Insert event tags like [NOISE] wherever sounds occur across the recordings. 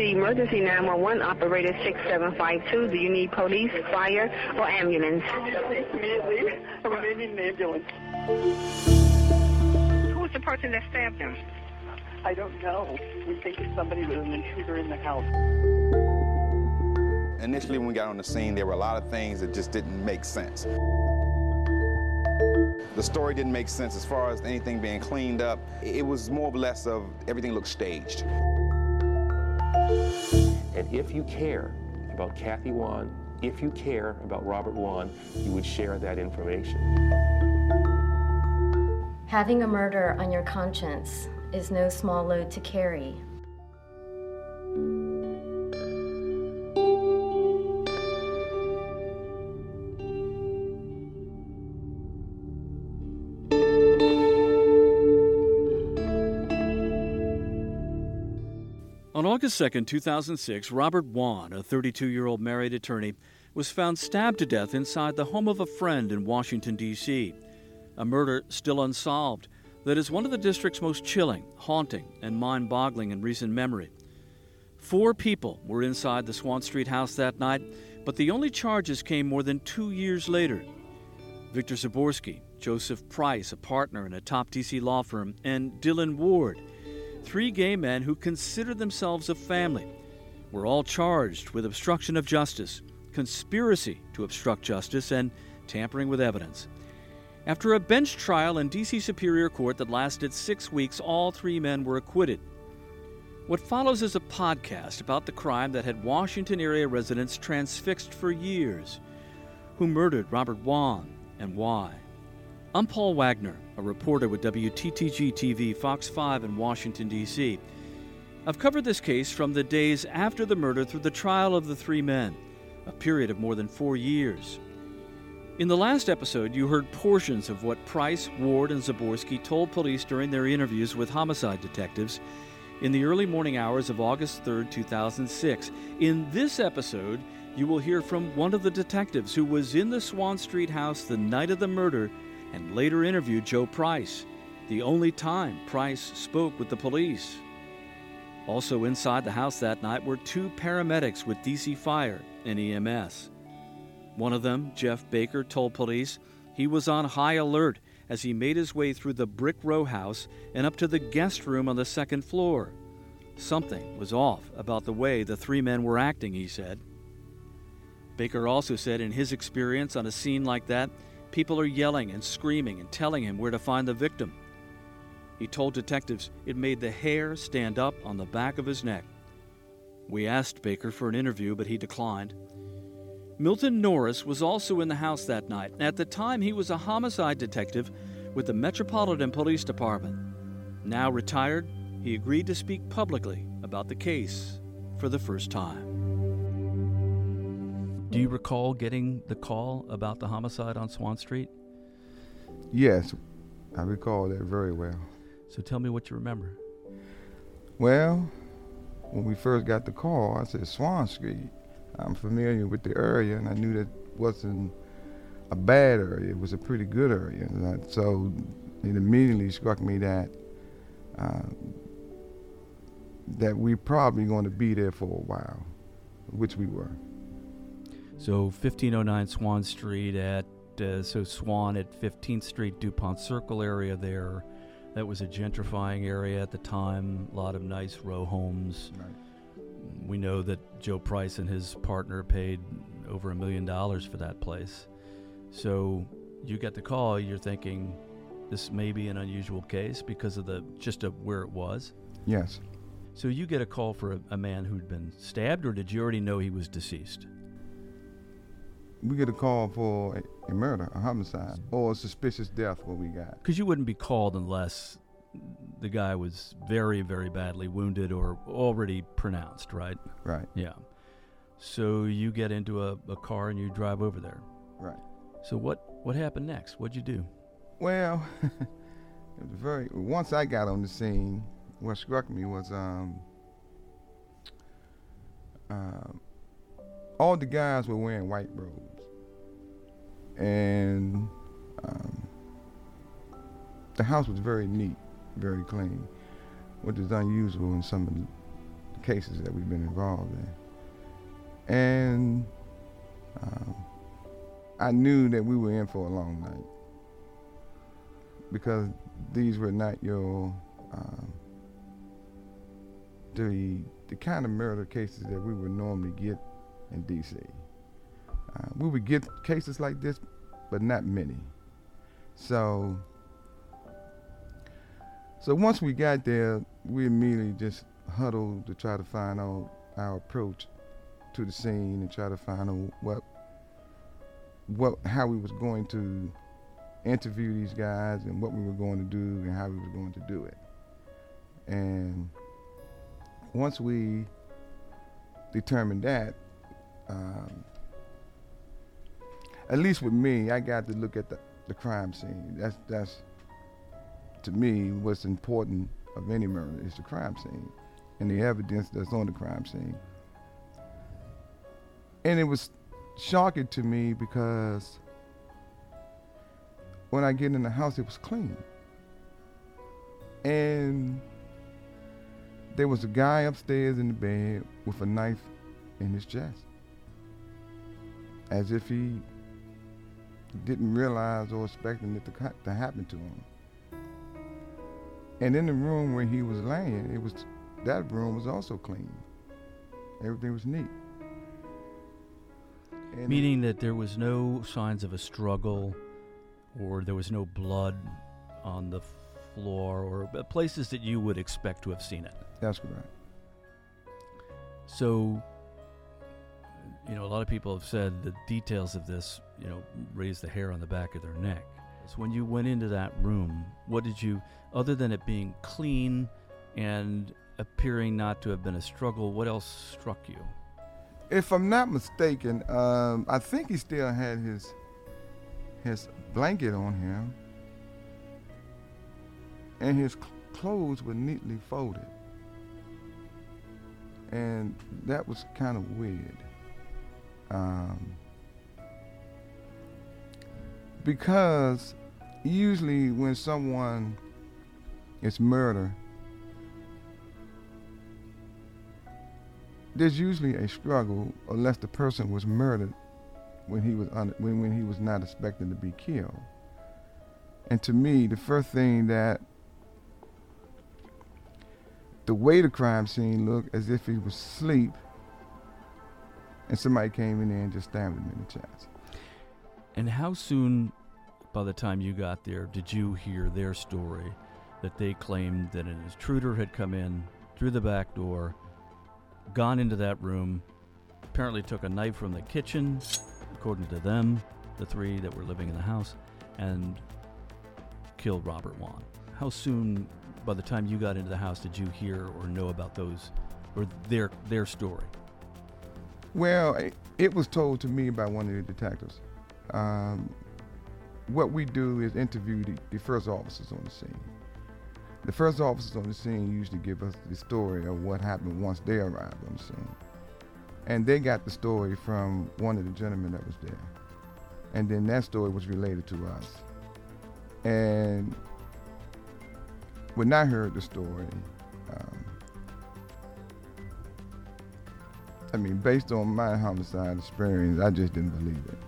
see emergency 911 operator 6752. Do you need police, fire, or ambulance? Immediately, I'm needing an ambulance. Who was the person that stabbed him? I don't know. We think it's somebody with an intruder in the house. Initially, when we got on the scene, there were a lot of things that just didn't make sense. The story didn't make sense as far as anything being cleaned up. It was more or less of everything looked staged. And if you care about Kathy Wone, if you care about Robert Wone, you would share that information. Having a murder on your conscience is no small load to carry. August 2, 2006, Robert Wone, a 32 year old married attorney, was found stabbed to death inside the home of a friend in Washington, D.C. A murder still unsolved that is one of the district's most chilling, haunting, and mind boggling in recent memory. Four people were inside the Swann Street house that night, but the only charges came more than two years later. Victor Zaborsky, Joseph Price, a partner in a top DC law firm, and Dylan Ward, three gay men who considered themselves a family, were all charged with obstruction of justice, conspiracy to obstruct justice, and tampering with evidence. After a bench trial in D.C. Superior Court that lasted six weeks, all three men were acquitted. What follows is a podcast about the crime that had Washington area residents transfixed for years. Who murdered Robert Wone and why? I'm Paul Wagner, a reporter with WTTG TV Fox 5 in Washington, D.C. I've covered this case from the days after the murder through the trial of the three men, a period of more than four years. In the last episode, you heard portions of what Price, Ward, and Zaborsky told police during their interviews with homicide detectives in the early morning hours of August 3, 2006. In this episode, you will hear from one of the detectives who was in the Swann Street house the night of the murder and later interviewed Joe Price, the only time Price spoke with the police. Also inside the house that night were two paramedics with DC Fire and EMS. One of them, Jeff Baker, told police he was on high alert as he made his way through the brick row house and up to the guest room on the second floor. Something was off about the way the three men were acting, he said. Baker also said in his experience on a scene like that, people are yelling and screaming and telling him where to find the victim. He told detectives it made the hair stand up on the back of his neck. We asked Baker for an interview, but he declined. Milton Norris was also in the house that night. At the time, he was a homicide detective with the Metropolitan Police Department. Now retired, he agreed to speak publicly about the case for the first time. Do you recall getting the call about the homicide on Swann Street? Yes, I recall that very well. So tell me what you remember. Well, when we first got the call, I said Swann Street. I'm familiar with the area, and I knew that wasn't a bad area. It was a pretty good area. I, so it immediately struck me that uh, that we're probably going to be there for a while, which we were. So 1509 Swann Street at uh, so Swann at 15th Street Dupont Circle area there. That was a gentrifying area at the time. A lot of nice row homes. Right. We know that Joe Price and his partner paid over a million dollars for that place. So you get the call, you're thinking this may be an unusual case because of the just of where it was. Yes. So you get a call for a, a man who'd been stabbed, or did you already know he was deceased? We get a call for a, a murder, a homicide, or a suspicious death. What we got? Because you wouldn't be called unless the guy was very, very badly wounded or already pronounced, right? Right. Yeah. So you get into a, a car and you drive over there. Right. So what what happened next? What'd you do? Well, [LAUGHS] it was very. Once I got on the scene, what struck me was um, uh, all the guys were wearing white robes, and um, the house was very neat, very clean, which is unusual in some of the cases that we've been involved in. And um, I knew that we were in for a long night because these were not your um, the the kind of murder cases that we would normally get in D.C. Uh, we would get cases like this, but not many. So, so once we got there, we immediately just huddled to try to find out our approach to the scene and try to find out what, what, how we was going to interview these guys and what we were going to do and how we were going to do it. And once we determined that, um, at least with me, I got to look at the, the crime scene. That's that's to me what's important of any murder is the crime scene and the evidence that's on the crime scene. And it was shocking to me because when I get in the house, it was clean. And there was a guy upstairs in the bed with a knife in his chest, as if he didn't realize or expecting it to, to happen to him. And in the room where he was laying, it was that room was also clean. Everything was neat. And Meaning that there was no signs of a struggle, or there was no blood on the floor, or uh, places that you would expect to have seen it. That's correct. So, you know, a lot of people have said the details of this, you know, raise the hair on the back of their neck. So when you went into that room, what did you, other than it being clean and appearing not to have been a struggle, what else struck you? If I'm not mistaken, um, I think he still had his his blanket on him, and his cl- clothes were neatly folded and that was kind of weird. Um, because usually when someone is murdered, there's usually a struggle unless the person was murdered when he was un- when, when he was not expecting to be killed. And to me, the first thing that the way the crime scene looked as if he was asleep and somebody came in there and just stabbed him in the chest. And how soon, by the time you got there, did you hear their story that they claimed that an intruder had come in through the back door, gone into that room, apparently took a knife from the kitchen, according to them, the three that were living in the house, and killed Robert Wone? How soon by the time you got into the house, did you hear or know about those or their their story? Well, it was told to me by one of the detectives. Um, what we do is interview the, the, first officers on the scene. The first officers on the scene usually give us the story of what happened once they arrived on the scene. And they got the story from one of the gentlemen that was there. And then that story was related to us. And when I heard the story, um, I mean, based on my homicide experience, I just didn't believe it.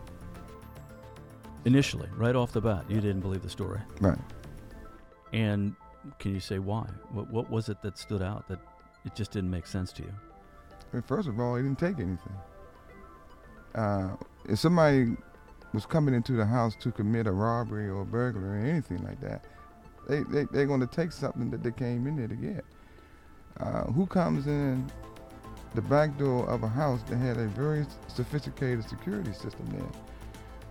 Initially, right off the bat, you didn't believe the story. Right. And can you say why? What, what was it that stood out that it just didn't make sense to you? First of all, he didn't take anything. Uh, if somebody was coming into the house to commit a robbery or a burglary or anything like that, they, they, they're going to take something that they came in there to get. Uh, who comes in the back door of a house that had a very sophisticated security system there?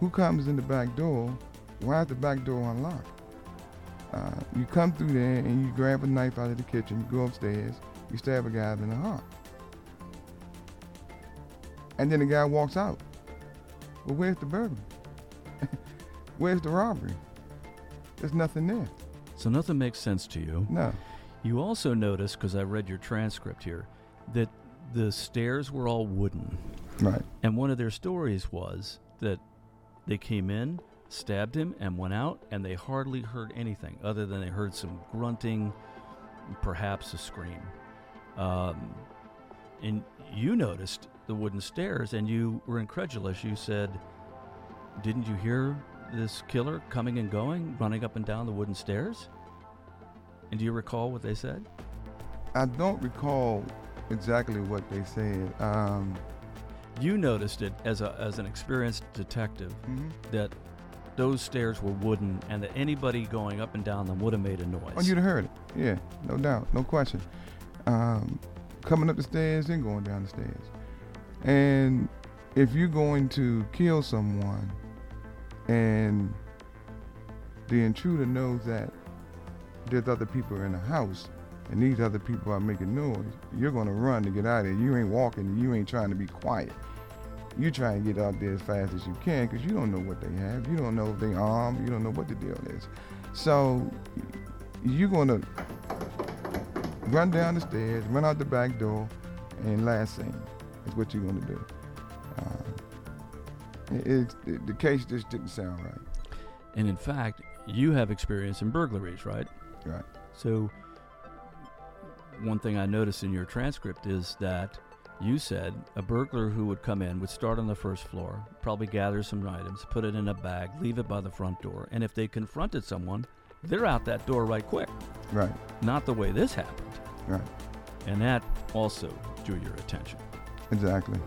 Who comes in the back door? Why is the back door unlocked? Uh, you come through there and you grab a knife out of the kitchen, you go upstairs, you stab a guy in the heart. And then the guy walks out. Well, where's the burglary? [LAUGHS] where's the robbery? There's nothing there. So nothing makes sense to you. No. You also notice, because I read your transcript here, that the stairs were all wooden. Right. And one of their stories was that they came in, stabbed him, and went out, and they hardly heard anything other than they heard some grunting, perhaps a scream. Um, and you noticed the wooden stairs and you were incredulous. You said, Didn't you hear this killer coming and going, running up and down the wooden stairs? And do you recall what they said? I don't recall exactly what they said. Um, you noticed it as a as an experienced detective mhm. that those stairs were wooden and that anybody going up and down them would have made a noise. Oh, you'd have heard it. Yeah, no doubt, no question. Um, coming up the stairs and going down the stairs. And if you're going to kill someone and the intruder knows that there's other people in the house and these other people are making noise, you're going to run to get out of there. You ain't walking, you ain't trying to be quiet. You try and get out there as fast as you can because you don't know what they have. You don't know if they armed. You don't know what the deal is. So you're going to run down the stairs, run out the back door, and last thing is what you're going to do. Uh, it, it, it- the case just didn't sound right. and in fact, you have experience in burglaries, right? Right. So, one thing I noticed in your transcript is that you said a burglar who would come in would start on the first floor, probably gather some items, put it in a bag, leave it by the front door, and if they confronted someone, they're out that door right quick. Right. Not the way this happened. Right. And that also drew your attention. Exactly.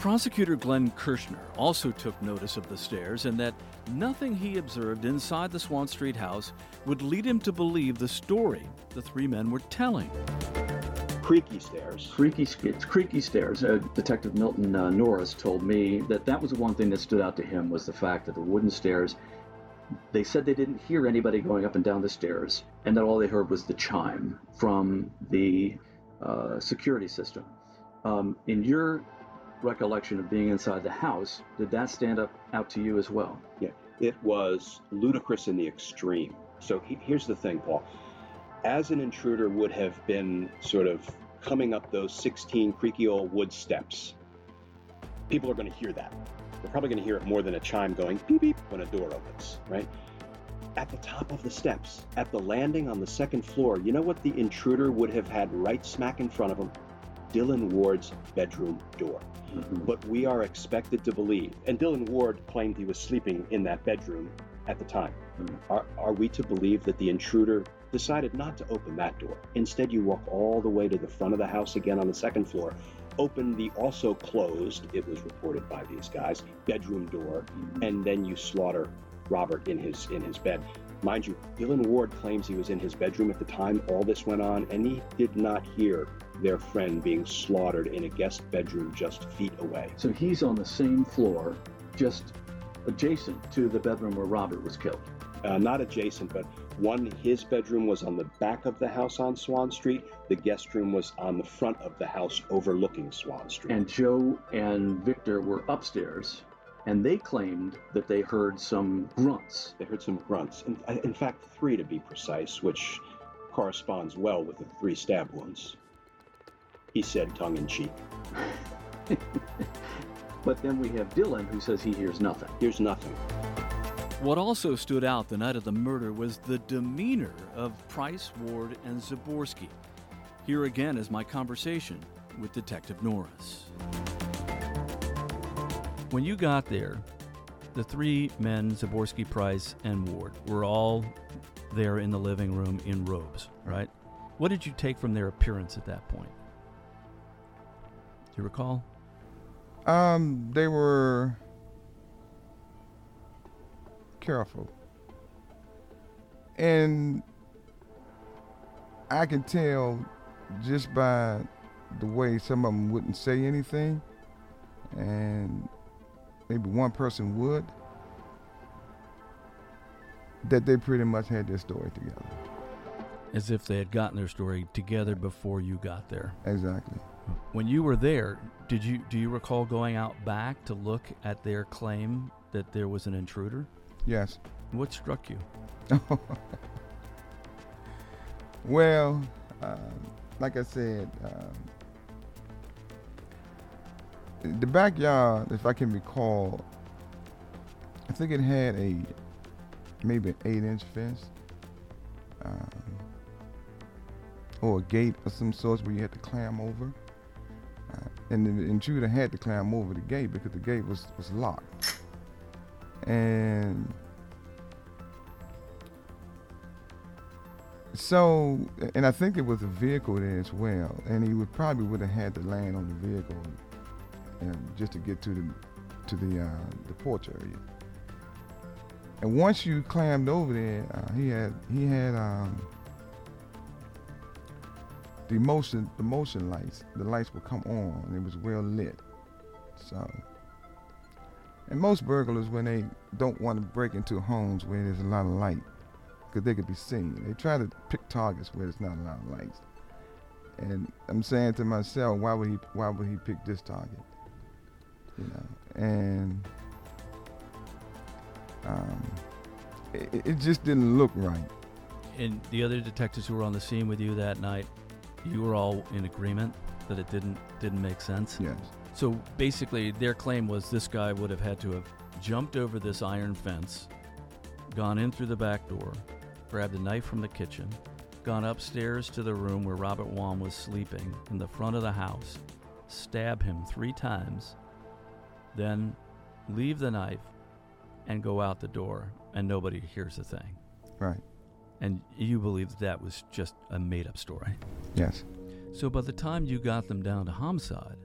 Prosecutor Glenn Kirschner also took notice of the stairs and that nothing he observed inside the Swann Street house would lead him to believe the story the three men were telling. Creaky stairs. Creaky, it's creaky stairs. Uh, Detective Milton uh, Norris told me that that was the one thing that stood out to him was the fact that the wooden stairs. They said they didn't hear anybody going up and down the stairs, and that all they heard was the chime from the uh, security system. Um, in your recollection of being inside the house, did that stand up out to you as well? Yeah, it was ludicrous in the extreme. So he, here's the thing, Paul. As an intruder would have been sort of coming up those 16 creaky old wood steps, people are going to hear that. They're probably going to hear it more than a chime going beep beep when a door opens, right? At the top of the steps, at the landing on the second floor, you know what the intruder would have had right smack in front of him? Dylan Ward's bedroom door. Mm-hmm. But we are expected to believe, and Dylan Ward claimed he was sleeping in that bedroom at the time. Are, are we to believe that the intruder decided not to open that door? Instead, you walk all the way to the front of the house again on the second floor, open the also closed, it was reported by these guys, bedroom door, and then you slaughter Robert in his in his bed. Mind you, Dylan Ward claims he was in his bedroom at the time all this went on, and he did not hear their friend being slaughtered in a guest bedroom just feet away. So he's on the same floor, just adjacent to the bedroom where Robert was killed. uh, not adjacent, but one, his bedroom was on the back of the house on Swann Street. The guest room was on the front of the house overlooking Swann Street. And Joe and Victor were upstairs, and they claimed that they heard some grunts. they heard some grunts. In, in fact, three to be precise, which corresponds well with the three stab wounds. He said tongue in cheek. [LAUGHS] But then we have Dylan who says he hears nothing. Here's nothing. What also stood out the night of the murder was the demeanor of Price, Ward, and Zaborsky. Here again is my conversation with Detective Norris. When you got there, the three men, Zaborsky, Price, and Ward, were all there in the living room in robes, right? What did you take from their appearance at that point? Do you recall? Um, they were careful. And I can tell just by the way some of them wouldn't say anything, and maybe one person would, that they pretty much had their story together. As if they had gotten their story together before you got there. Exactly. When you were there, did you do you recall going out back to look at their claim that there was an intruder? Yes. What struck you? [LAUGHS] well, um, like I said, um, the backyard, if I can recall, I think it had a maybe an eight-inch fence. Um, or a gate of some sort where you had to climb over. And the intruder had to climb over the gate because the gate was, was locked. And so, and I think it was a vehicle there as well, and he would probably would have had to land on the vehicle and just to get to the to the uh, the porch area. And once you climbed over there, uh, he had he had um, the motion the motion lights. The lights would come on. And it was well lit. So, and most burglars when they don't want to break into homes where there's a lot of light, because they could be seen, they try to pick targets where there's not a lot of lights. And I'm saying to myself, why would he why would he pick this target? You know, and um, it, it just didn't look right. And the other detectives who were on the scene with you that night, you were all in agreement that it didn't didn't make sense. Yes. So basically, their claim was this guy would have had to have jumped over this iron fence, gone in through the back door, grabbed a knife from the kitchen, gone upstairs to the room where Robert Wone was sleeping in the front of the house, stab him three times, then leave the knife and go out the door, and nobody hears a thing. Right. And you believe that, that was just a made up story. Yes. So by the time you got them down to homicide,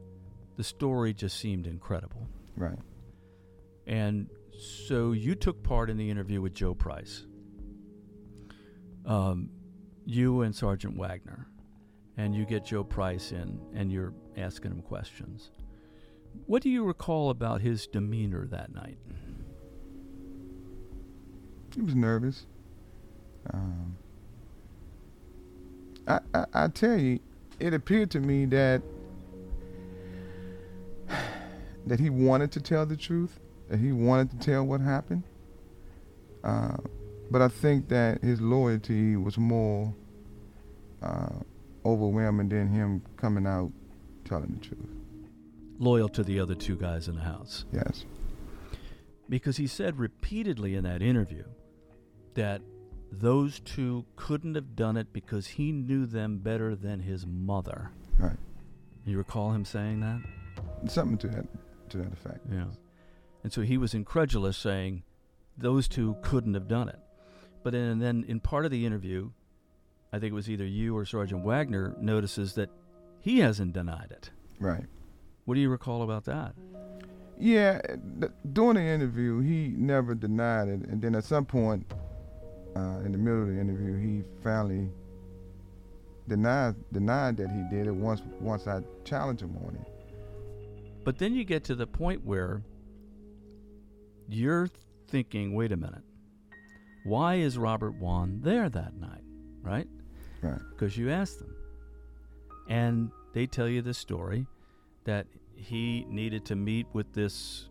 the story just seemed incredible. Right. And so you took part in the interview with Joe Price. Um, you and Sergeant Wagner, and you get Joe Price in, and you're asking him questions. What do you recall about his demeanor that night? He was nervous. Um, I, I, I tell you, it appeared to me that that he wanted to tell the truth, that he wanted to tell what happened. Uh, but I think that his loyalty was more uh, overwhelming than him coming out telling the truth. Loyal to the other two guys in the house. Yes. Because he said repeatedly in that interview that those two couldn't have done it because he knew them better than his mother. Right. You recall him saying that? Something to that to that effect. Yeah. And so he was incredulous, saying those two couldn't have done it. But in, and then in part of the interview, I think it was either you or Sergeant Wagner notices that he hasn't denied it. Right. What do you recall about that? Yeah, th- during the interview, he never denied it, and then at some point, uh, in the middle of the interview, he finally denied denied that he did it once once I challenged him on it. But then you get to the point where you're thinking, wait a minute, why is Robert Wone there that night, right? Right. Because you asked them. And they tell you the story that he needed to meet with this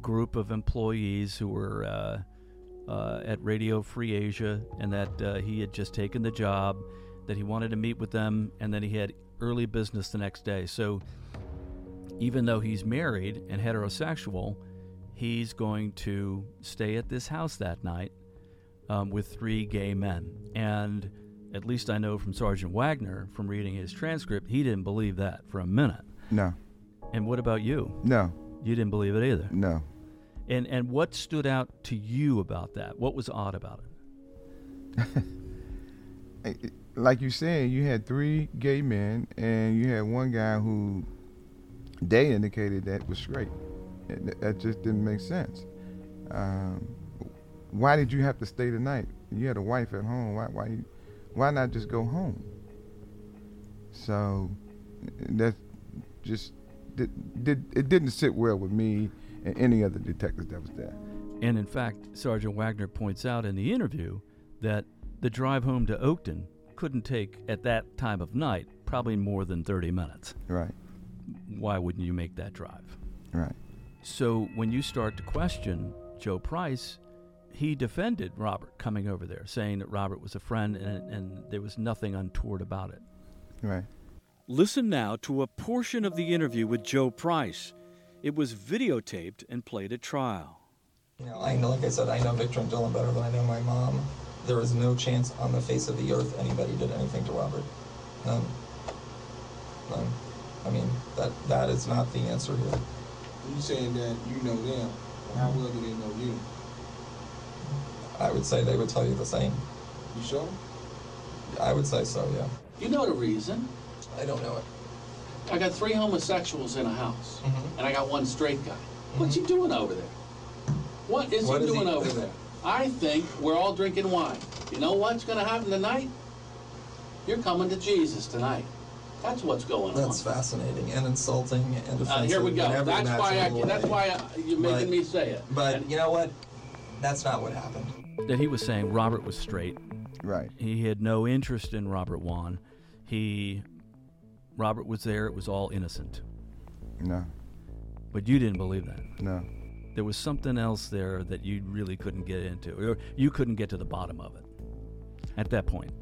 group of employees who were uh, uh, at Radio Free Asia and that uh, he had just taken the job, that he wanted to meet with them, and that he had early business the next day. So even though he's married and heterosexual, he's going to stay at this house that night um, with three gay men. And at least I know from Sergeant Wagner, from reading his transcript, he didn't believe that for a minute. No. And what about you? No. You didn't believe it either. No. And and what stood out to you about that? What was odd about [LAUGHS] it? like you said, you had three gay men, and you had one guy who they indicated that was straight. That just didn't make sense. Um, why did you have to stay the night? You had a wife at home. Why why why not just go home? So that just did, did it didn't sit well with me and any other detectives that was there. And in fact, Sergeant Wagner points out in the interview that the drive home to Oakton couldn't take at that time of night probably more than 30 minutes. Right. Why wouldn't you make that drive? Right. So when you start to question Joe Price, he defended Robert coming over there, saying that Robert was a friend and, and there was nothing untoward about it. Right. Listen now to a portion of the interview with Joe Price. It was videotaped and played at trial. You know, I know, like I said, I know Victor and Dylan better than I know my mom. there is no chance on the face of the earth anybody did anything to Robert. None. None. I mean, that that is not the answer here. You saying that you know them? How well do they know you? I would say they would tell you the same. You sure? I would say so, yeah. You know the reason. I don't know it. I got three homosexuals in a house, Mhm. and I got one straight guy. What's he doing over there? What is What he is he doing over doing? there? I think we're all drinking wine. You know what's going to happen tonight? You're coming to Jesus tonight. That's what's going on. That's fascinating and insulting and offensive. Uh, here we go. in every That's why I, imaginable that's way. why I, you're making But- me say it. But you know what? That's not what happened. That he was saying Robert was straight. Right. He had no interest in Robert Wone. He, Robert was there. It was all innocent. No. But you didn't believe that. No. There was something else there that you really couldn't get into, or you couldn't get to the bottom of it at that point.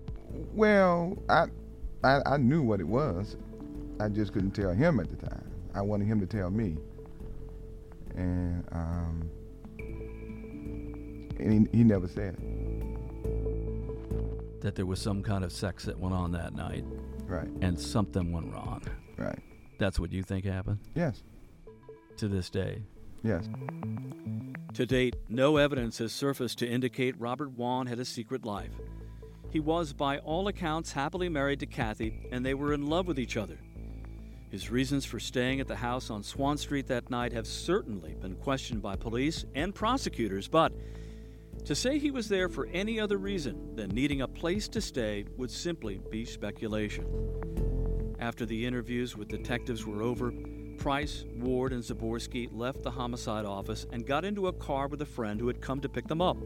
Well, I, I I knew what it was. I just couldn't tell him at the time. I wanted him to tell me. And um and he, he never said it. That there was some kind of sex that went on that night, Right. and something went wrong. Right. That's what you think happened Yes. to this day. Yes. To date, no evidence has surfaced to indicate Robert Wone had a secret life. He was, by all accounts, happily married to Kathy, and they were in love with each other. His reasons for staying at the house on Swann Street that night have certainly been questioned by police and prosecutors, but to say he was there for any other reason than needing a place to stay would simply be speculation. After the interviews with detectives were over, Price, Ward, and Zaborsky left the homicide office and got into a car with a friend who had come to pick them up.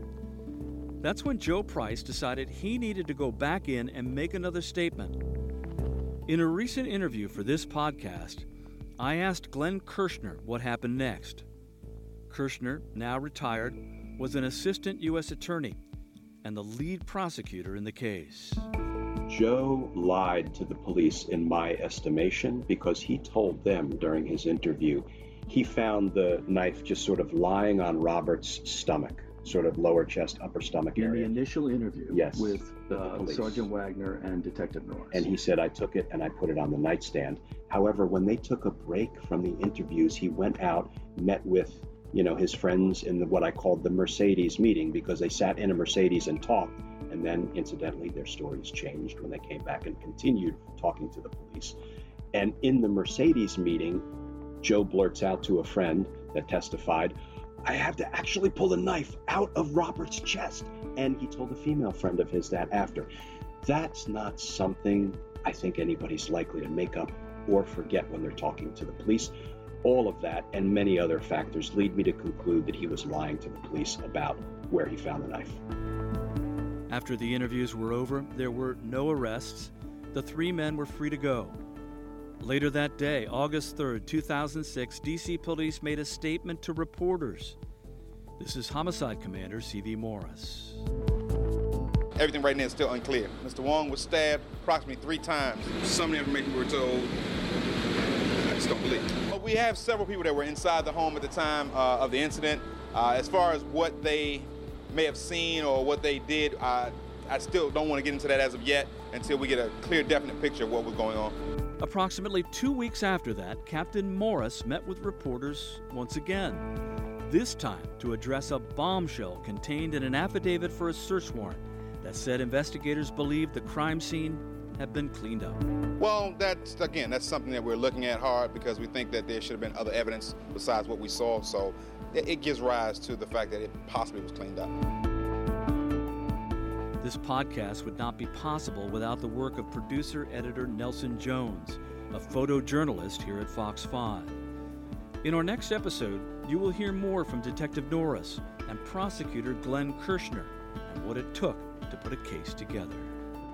That's when Joe Price decided he needed to go back in and make another statement. In a recent interview for this podcast, I asked Glenn Kirschner what happened next. Kirschner, now retired, was an assistant U.S. attorney and the lead prosecutor in the case. Joe lied to the police, in my estimation, because he told them during his interview he found the knife just sort of lying on Robert's stomach, sort of lower chest, upper stomach area. In the initial interview Yes. with uh. Sergeant Wagner and Detective Norris. And he said, I took it and I put it on the nightstand. However, when they took a break from the interviews, he went out, met with, you know, his friends in the, what I called the Mercedes meeting because they sat in a Mercedes and talked. And then, incidentally, their stories changed when they came back and continued talking to the police. And in the Mercedes meeting, Joe blurts out to a friend that testified, I have to actually pull the knife out of Robert's chest. And he told a female friend of his that after. That's not something I think anybody's likely to make up or forget when they're talking to the police. All of that and many other factors lead me to conclude that he was lying to the police about where he found the knife. After the interviews were over, there were no arrests. The three men were free to go. Later that day, August 3rd, 2006, DC police made a statement to reporters. This is Homicide Commander C.V. Morris. Everything right now is still unclear. Mr. Wone was stabbed approximately three times. Some of the information we were told, I just don't believe. We have several people that were inside the home at the time uh, of the incident. Uh, as far as what they may have seen or what they did, uh, I still don't want to get into that as of yet until we get a clear, definite picture of what was going on. Approximately two weeks after that, Captain Morris met with reporters once again. This time to address a bombshell contained in an affidavit for a search warrant that said investigators believed the crime scene had been cleaned up. Well, that's again, that's something that we're looking at hard because we think that there should have been other evidence besides what we saw. So it, it gives rise to the fact that it possibly was cleaned up. This podcast would not be possible without the work of producer editor Nelson Jones, a photojournalist here at Fox 5. In our next episode, you will hear more from Detective Norris and prosecutor Glenn Kirschner and what it took to put a case together.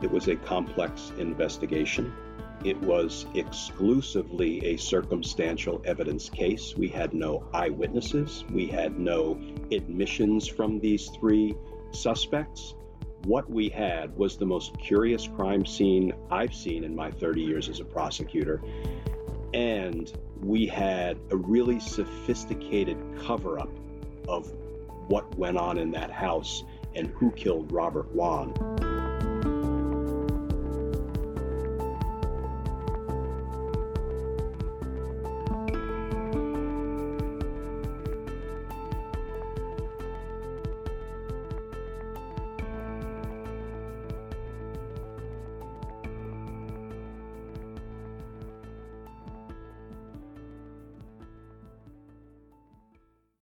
It was a complex investigation. It was exclusively a circumstantial evidence case. We had no eyewitnesses. We had no admissions from these three suspects. What we had was the most curious crime scene I've seen in my 30 years as a prosecutor. And we had a really sophisticated cover up of what went on in that house and who killed Robert Wone.